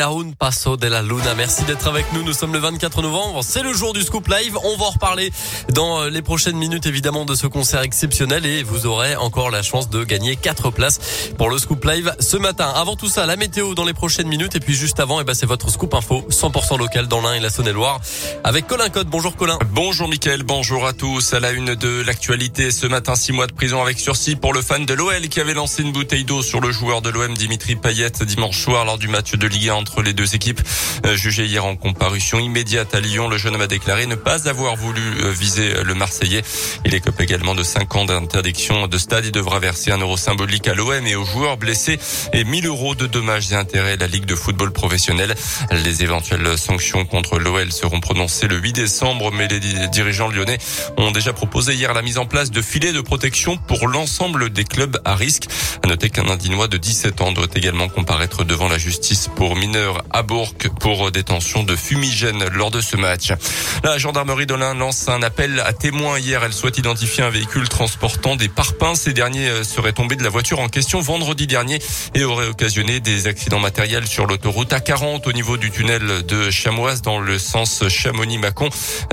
Un passo de la luna. Merci d'être avec nous. Nous sommes le 24 novembre. C'est le jour du Scoop Live. On va en reparler dans euh, les prochaines minutes, évidemment, de ce concert exceptionnel et vous aurez encore la chance de gagner quatre places pour le Scoop Live ce matin. Avant tout ça, la météo dans les prochaines minutes et puis juste avant, eh ben, c'est votre Scoop Info 100% local dans l'Ain et la Saône-et-Loire avec Colin Code. Bonjour Colin. Bonjour Mickaël. Bonjour à tous. À la une de l'actualité ce matin, six mois de prison avec sursis pour le fan de l'OL qui avait lancé une bouteille d'eau sur le joueur de l'OM Dimitri Payet dimanche soir lors du match de Ligue 1 entre les deux équipes. Euh, jugé hier en comparution immédiate à Lyon, le jeune homme a déclaré ne pas avoir voulu euh, viser le Marseillais. Il écope également de 5 ans d'interdiction de stade. Il devra verser un euro symbolique à l'OM et aux joueurs blessés et 1000 euros de dommages et intérêts à la Ligue de football professionnel. Les éventuelles sanctions contre l'OL seront prononcées le 8 décembre, mais les dirigeants lyonnais ont déjà proposé hier la mise en place de filets de protection pour l'ensemble des clubs à risque. À noter qu'un Indinois de 17 ans doit également comparaître devant la justice pour à Bourg pour détention de fumigène lors de ce match. La gendarmerie de lance un appel à témoins hier. Elle souhaite identifier un véhicule transportant des parpaings. Ces derniers euh, seraient tombés de la voiture en question vendredi dernier et auraient occasionné des accidents matériels sur l'autoroute A40 au niveau du tunnel de Chamoise dans le sens Chamonix-Mâcon,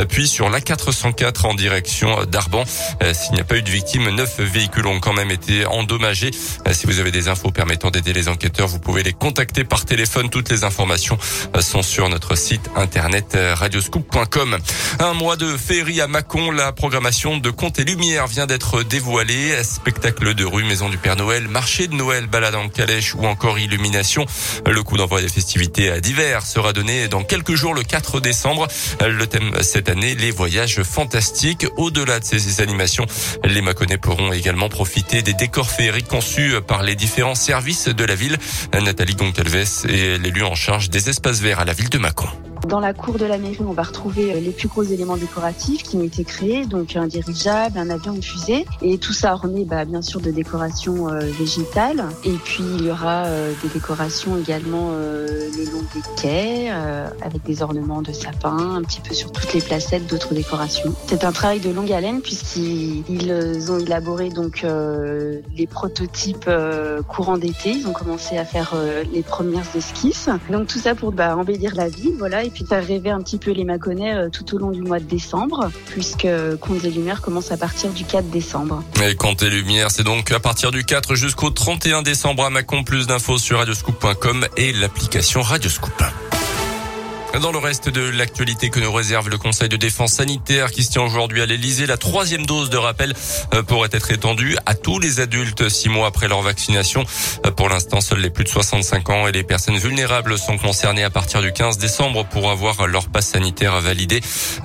puis sur l'A404 en direction d'Arban. Euh, s'il n'y a pas eu de victimes, neuf véhicules ont quand même été endommagés. Euh, si vous avez des infos permettant d'aider les enquêteurs, vous pouvez les contacter par téléphone. Toutes les informations sont sur notre site internet euh, radioscoop.com. Un mois de féerie à Mâcon, la programmation de Contes et Lumière vient d'être dévoilée. Spectacle de rue, maison du Père Noël, marché de Noël, balade en calèche ou encore illumination. Le coup d'envoi des festivités d'hiver sera donné dans quelques jours, le 4 décembre. Le thème cette année, les voyages fantastiques. Au-delà de ces animations, les Mâconnais pourront également profiter des décors féeriques conçus par les différents services de la ville. Nathalie Goncalves est l'élu en charge des espaces verts à la ville de Mâcon. Dans la cour de la mairie, on va retrouver euh, les plus gros éléments décoratifs qui ont été créés, donc un dirigeable, un avion, une fusée, et tout ça orné bah, bien sûr de décorations euh, végétales. Et puis il y aura euh, des décorations également le long des quais, avec des ornements de sapin, un petit peu sur toutes les placettes, d'autres décorations. C'est un travail de longue haleine puisqu'ils ont élaboré donc les prototypes courant d'été. Ils ont commencé à faire les premières esquisses. Donc tout ça pour bah, embellir la ville, voilà faire rêver un petit peu les Mâconnais euh, tout au long du mois de décembre, puisque Contes et Lumières commence à partir du 4 décembre. Et Contes et Lumières, c'est donc à partir du 4 jusqu'au 31 décembre à Mâcon. Plus d'infos sur radioscoop.com et l'application Radioscoop. Dans le reste de l'actualité que nous réserve le Conseil de défense sanitaire qui se tient aujourd'hui à l'Elysée, la troisième dose de rappel euh, pourrait être étendue à tous les adultes six mois après leur vaccination. Euh, pour l'instant, seuls les plus de 65 ans et les personnes vulnérables sont concernés à partir du 15 décembre pour avoir leur passe sanitaire validé.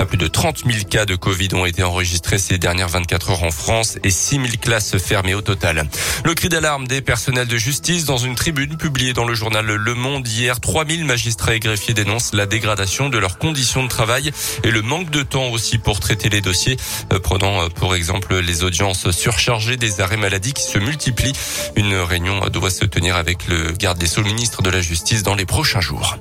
Plus de 30 000 cas de Covid ont été enregistrés ces dernières 24 heures en France et 6 000 classes fermées au total. Le cri d'alarme des personnels de justice dans une tribune publiée dans le journal Le Monde hier, 3 000 magistrats et greffiers dénoncent la dégradation de leurs conditions de travail et le manque de temps aussi pour traiter les dossiers. Euh, prenant euh, pour exemple les audiences surchargées des arrêts maladie qui se multiplient. Une réunion doit se tenir avec le garde des Sceaux, ministre de la Justice, dans les prochains jours.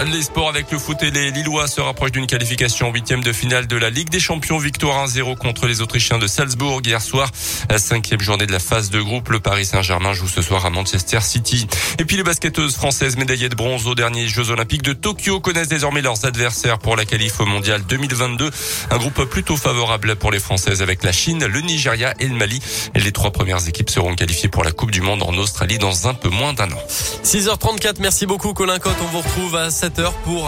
Les sports avec le foot et les Lillois se rapprochent d'une qualification en huitième de finale de la Ligue des Champions. Victoire 1-0 contre les Autrichiens de Salzbourg hier soir. La cinquième journée de la phase de groupe. Le Paris Saint-Germain joue ce soir à Manchester City. Et puis les basketteuses françaises médaillées de bronze aux derniers Jeux Olympiques de Tokyo connaissent désormais leurs adversaires pour la qualif mondiale 2022. Un groupe plutôt favorable pour les Françaises avec la Chine, le Nigeria et le Mali. Et les trois premières équipes seront qualifiées pour la Coupe du Monde en Australie dans un peu moins d'un an. 6h34, merci beaucoup Colin Cotte. On vous retrouve à 7h pour